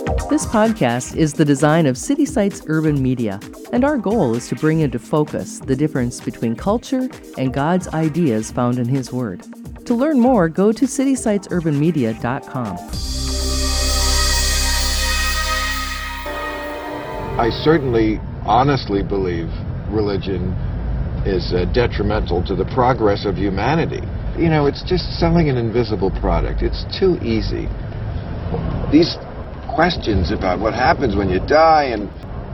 This podcast is the design of City Sites Urban Media, and our goal is to bring into focus the difference between culture and God's ideas found in His Word. To learn more, go to citysitesurbanmedia.com. I certainly honestly believe religion is uh, detrimental to the progress of humanity. You know, it's just selling an invisible product. It's too easy. These questions about what happens when you die and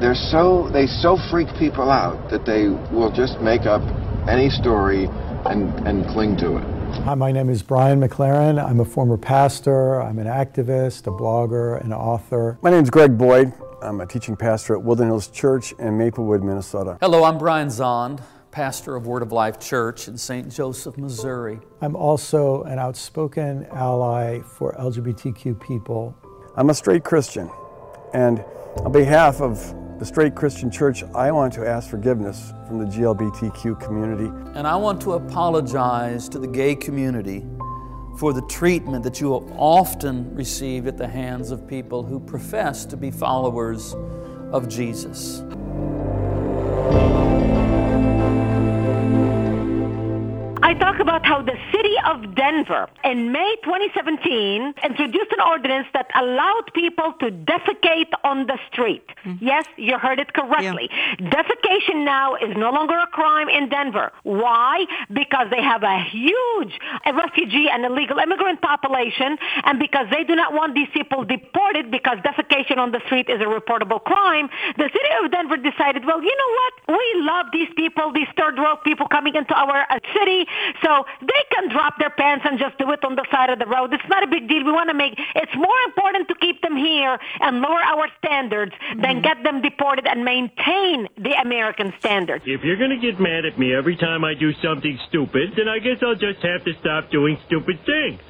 they're so they so freak people out that they will just make up any story and, and cling to it. Hi, my name is Brian McLaren. I'm a former pastor, I'm an activist, a blogger, an author. My name is Greg Boyd. I'm a teaching pastor at Woodland Hills Church in Maplewood, Minnesota. Hello, I'm Brian Zahnd, pastor of Word of Life Church in St. Joseph, Missouri. I'm also an outspoken ally for LGBTQ people I'm a straight Christian, and on behalf of the Straight Christian Church, I want to ask forgiveness from the GLBTQ community. And I want to apologize to the gay community for the treatment that you have often received at the hands of people who profess to be followers of Jesus. I talk about how the city of Denver in May 2017 introduced an ordinance that allowed people to defecate on the street. Mm-hmm. Yes, you heard it correctly. Yeah. Defecation now is no longer a crime in Denver. Why? Because they have a huge refugee and illegal immigrant population and because they do not want these people deported because defecation on the street is a reportable crime, the city of Denver decided, well, you know what? We love these people, these third world people coming into our uh, city so they can drop their pants and just do it on the side of the road. It's not a big deal. We want to make it's more important to keep them here and lower our standards mm-hmm. than get them deported and maintain the American standards. If you're going to get mad at me every time I do something stupid, then I guess I'll just have to stop doing stupid things.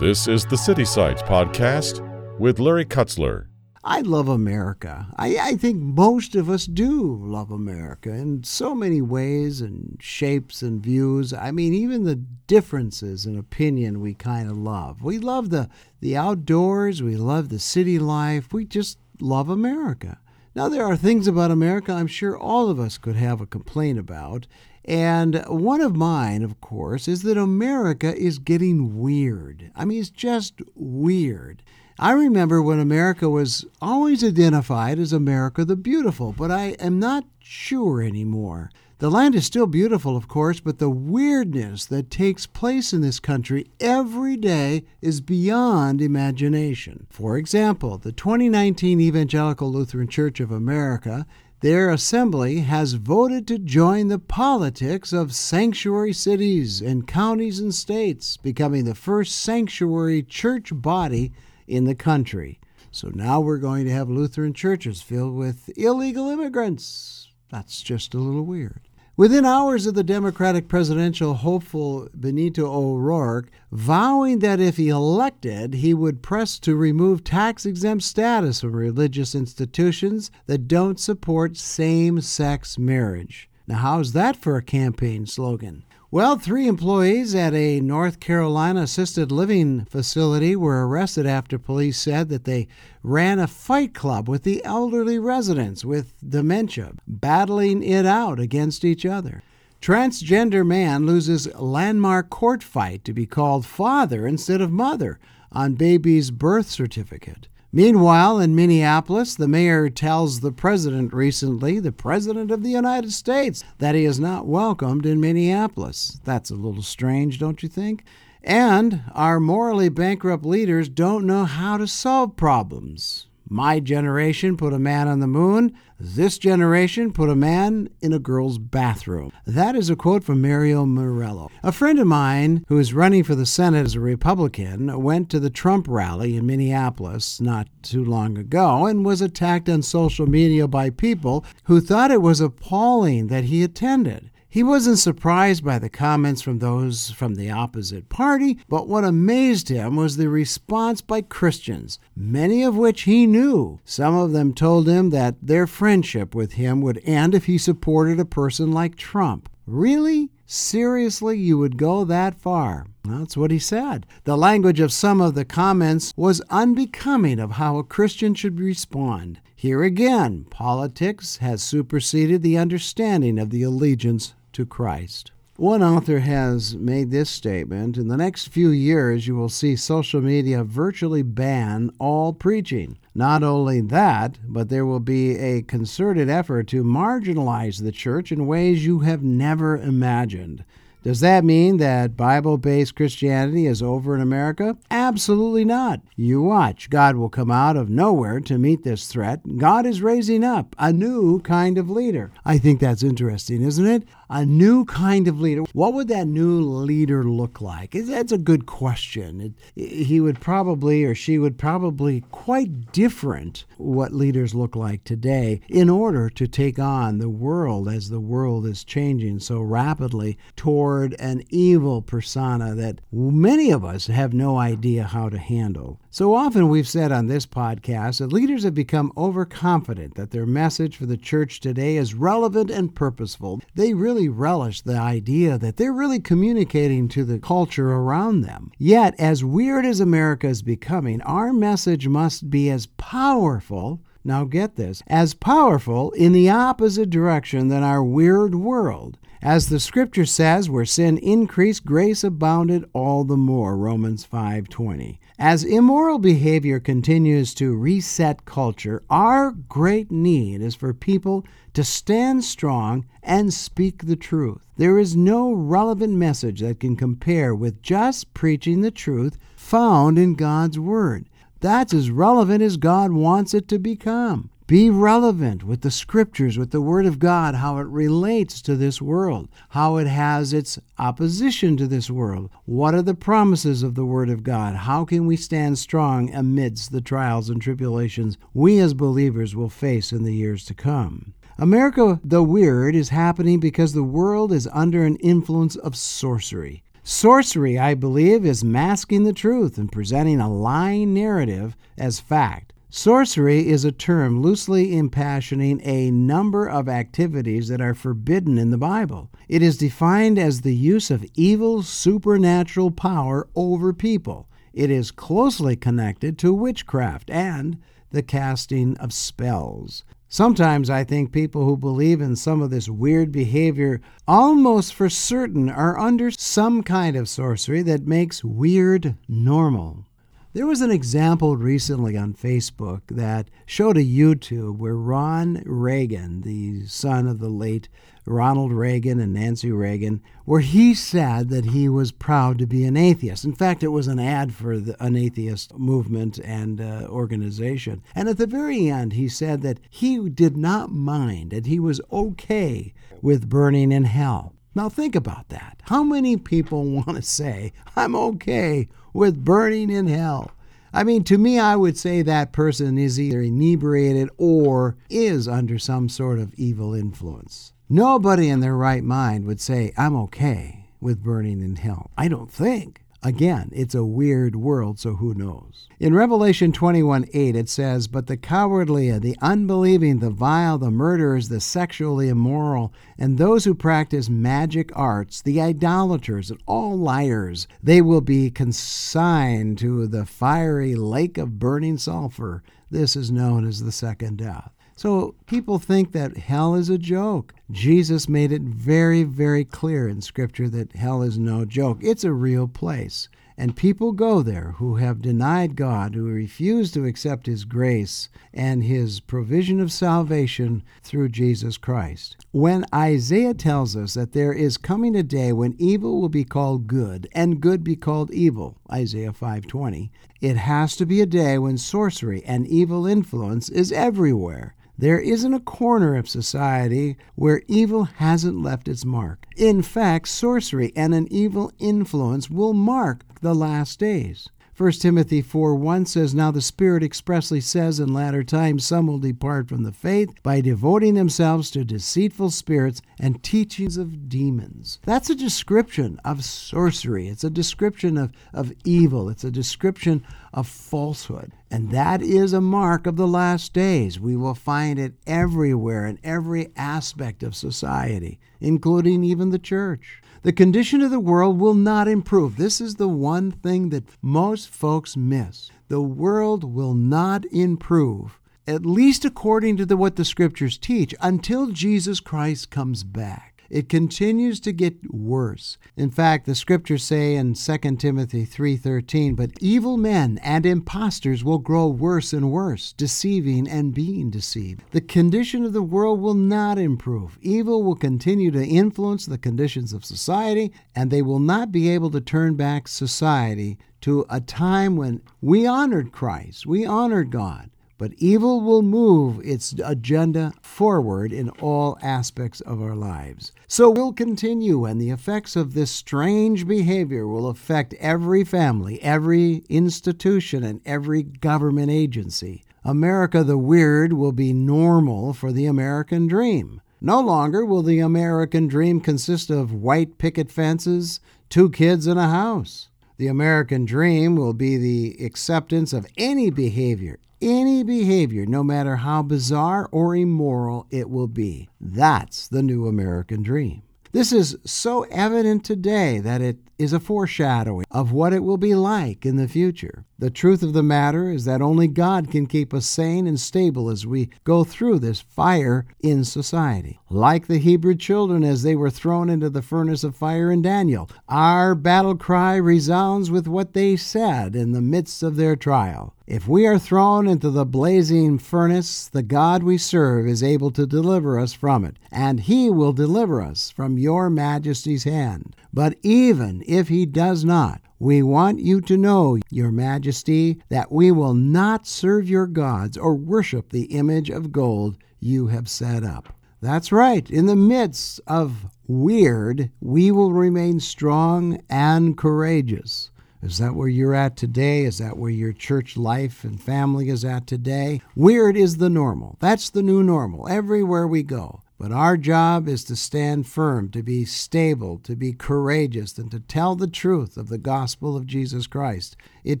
This is the City Sites Podcast with Larry Kutzler. I love America. I, I think most of us do love America in so many ways and shapes and views. I mean, even the differences in opinion we kind of love. We love the, the outdoors, we love the city life, we just love America. Now, there are things about America I'm sure all of us could have a complaint about. And one of mine, of course, is that America is getting weird. I mean, it's just weird. I remember when America was always identified as America the Beautiful, but I am not sure anymore. The land is still beautiful, of course, but the weirdness that takes place in this country every day is beyond imagination. For example, the 2019 Evangelical Lutheran Church of America their assembly has voted to join the politics of sanctuary cities and counties and states, becoming the first sanctuary church body in the country. So now we're going to have Lutheran churches filled with illegal immigrants. That's just a little weird. Within hours of the Democratic presidential hopeful Beto O'Rourke vowing that if he elected, he would press to remove tax exempt status from religious institutions that don't support same sex marriage. Now, how's that for a campaign slogan? Well, three employees at a North Carolina assisted living facility were arrested after police said that they ran a fight club with the elderly residents with dementia, battling it out against each other. Transgender man loses landmark court fight to be called father instead of mother on baby's birth certificate. Meanwhile, in Minneapolis, the mayor tells the president recently, the president of the United States, that he is not welcomed in Minneapolis. That's a little strange, don't you think? And our morally bankrupt leaders don't know how to solve problems. My generation put a man on the moon. This generation put a man in a girl's bathroom. That is a quote from Mario Morello. A friend of mine who is running for the Senate as a Republican went to the Trump rally in Minneapolis not too long ago and was attacked on social media by people who thought it was appalling that he attended. He wasn't surprised by the comments from those from the opposite party, but what amazed him was the response by Christians, many of which he knew. Some of them told him that their friendship with him would end if he supported a person like Trump. Really? Seriously, you would go that far? That's what he said. The language of some of the comments was unbecoming of how a Christian should respond. Here again, politics has superseded the understanding of the allegiance to Christ. One author has made this statement In the next few years, you will see social media virtually ban all preaching. Not only that, but there will be a concerted effort to marginalize the church in ways you have never imagined. Does that mean that Bible based Christianity is over in America? Absolutely not. You watch. God will come out of nowhere to meet this threat. God is raising up a new kind of leader. I think that's interesting, isn't it? A new kind of leader. What would that new leader look like? That's a good question. He would probably, or she would probably, quite different what leaders look like today in order to take on the world as the world is changing so rapidly toward an evil persona that many of us have no idea how to handle. So often we've said on this podcast that leaders have become overconfident that their message for the church today is relevant and purposeful. They really relish the idea that they're really communicating to the culture around them. Yet, as weird as America is becoming, our message must be as powerful now get this, as powerful in the opposite direction than our weird world. As the scripture says, where sin increased, grace abounded all the more. Romans 5:20. As immoral behavior continues to reset culture, our great need is for people to stand strong and speak the truth. There is no relevant message that can compare with just preaching the truth found in God's word. That's as relevant as God wants it to become. Be relevant with the scriptures, with the Word of God, how it relates to this world, how it has its opposition to this world. What are the promises of the Word of God? How can we stand strong amidst the trials and tribulations we as believers will face in the years to come? America, the weird, is happening because the world is under an influence of sorcery. Sorcery, I believe, is masking the truth and presenting a lying narrative as fact. Sorcery is a term loosely impassioning a number of activities that are forbidden in the Bible. It is defined as the use of evil supernatural power over people. It is closely connected to witchcraft and the casting of spells. Sometimes I think people who believe in some of this weird behavior almost for certain are under some kind of sorcery that makes weird normal. There was an example recently on Facebook that showed a YouTube where Ron Reagan, the son of the late Ronald Reagan and Nancy Reagan, where he said that he was proud to be an atheist. In fact, it was an ad for the, an atheist movement and uh, organization. And at the very end, he said that he did not mind, and he was okay with burning in hell. Now, think about that. How many people want to say, I'm okay with burning in hell? I mean, to me, I would say that person is either inebriated or is under some sort of evil influence. Nobody in their right mind would say, I'm okay with burning in hell. I don't think. Again, it's a weird world, so who knows? In Revelation 21 8, it says, But the cowardly, the unbelieving, the vile, the murderers, the sexually immoral, and those who practice magic arts, the idolaters, and all liars, they will be consigned to the fiery lake of burning sulfur. This is known as the second death. So people think that hell is a joke. Jesus made it very, very clear in Scripture that hell is no joke. It's a real place. And people go there who have denied God, who refuse to accept His grace and His provision of salvation through Jesus Christ. When Isaiah tells us that there is coming a day when evil will be called good and good be called evil, Isaiah 5:20, it has to be a day when sorcery and evil influence is everywhere. There isn't a corner of society where evil hasn't left its mark. In fact, sorcery and an evil influence will mark the last days. 1 Timothy 4 1 says, Now the Spirit expressly says in latter times some will depart from the faith by devoting themselves to deceitful spirits and teachings of demons. That's a description of sorcery. It's a description of, of evil. It's a description of falsehood. And that is a mark of the last days. We will find it everywhere in every aspect of society, including even the church. The condition of the world will not improve. This is the one thing that most folks miss. The world will not improve, at least according to the, what the scriptures teach, until Jesus Christ comes back. It continues to get worse. In fact, the scriptures say in 2 Timothy 3:13, "But evil men and impostors will grow worse and worse, deceiving and being deceived." The condition of the world will not improve. Evil will continue to influence the conditions of society, and they will not be able to turn back society to a time when we honored Christ, we honored God. But evil will move its agenda forward in all aspects of our lives. So we'll continue, and the effects of this strange behavior will affect every family, every institution, and every government agency. America the Weird will be normal for the American dream. No longer will the American dream consist of white picket fences, two kids, in a house. The American dream will be the acceptance of any behavior, any behavior, no matter how bizarre or immoral it will be. That's the new American dream. This is so evident today that it is a foreshadowing of what it will be like in the future. The truth of the matter is that only God can keep us sane and stable as we go through this fire in society. Like the Hebrew children as they were thrown into the furnace of fire in Daniel, our battle cry resounds with what they said in the midst of their trial. If we are thrown into the blazing furnace, the God we serve is able to deliver us from it, and he will deliver us from your majesty's hand. But even if he does not, we want you to know, Your Majesty, that we will not serve your gods or worship the image of gold you have set up. That's right. In the midst of weird, we will remain strong and courageous. Is that where you're at today? Is that where your church life and family is at today? Weird is the normal. That's the new normal everywhere we go. But our job is to stand firm, to be stable, to be courageous, and to tell the truth of the gospel of Jesus Christ. It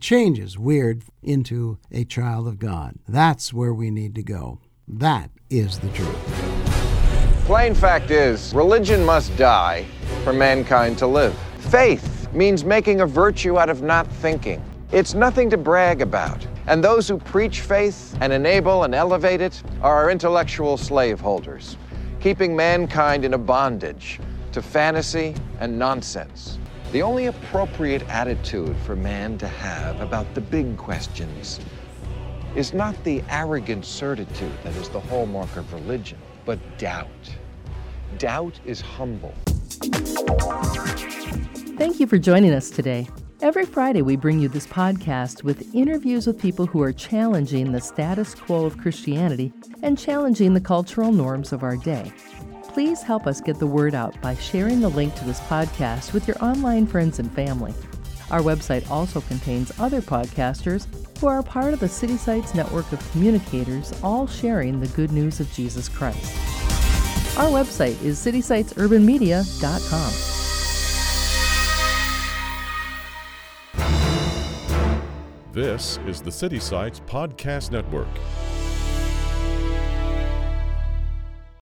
changes weird into a child of God. That's where we need to go. That is the truth. Plain fact is, religion must die for mankind to live. Faith means making a virtue out of not thinking. It's nothing to brag about. And those who preach faith and enable and elevate it are our intellectual slaveholders keeping mankind in a bondage to fantasy and nonsense. The only appropriate attitude for man to have about the big questions is not the arrogant certitude that is the hallmark of religion, but doubt. Doubt is humble. Thank you for joining us today. Every Friday, we bring you this podcast with interviews with people who are challenging the status quo of Christianity and challenging the cultural norms of our day. Please help us get the word out by sharing the link to this podcast with your online friends and family. Our website also contains other podcasters who are part of the City Sites network of communicators, all sharing the good news of Jesus Christ. Our website is citysitesurbanmedia.com. This is the City Sites Podcast Network.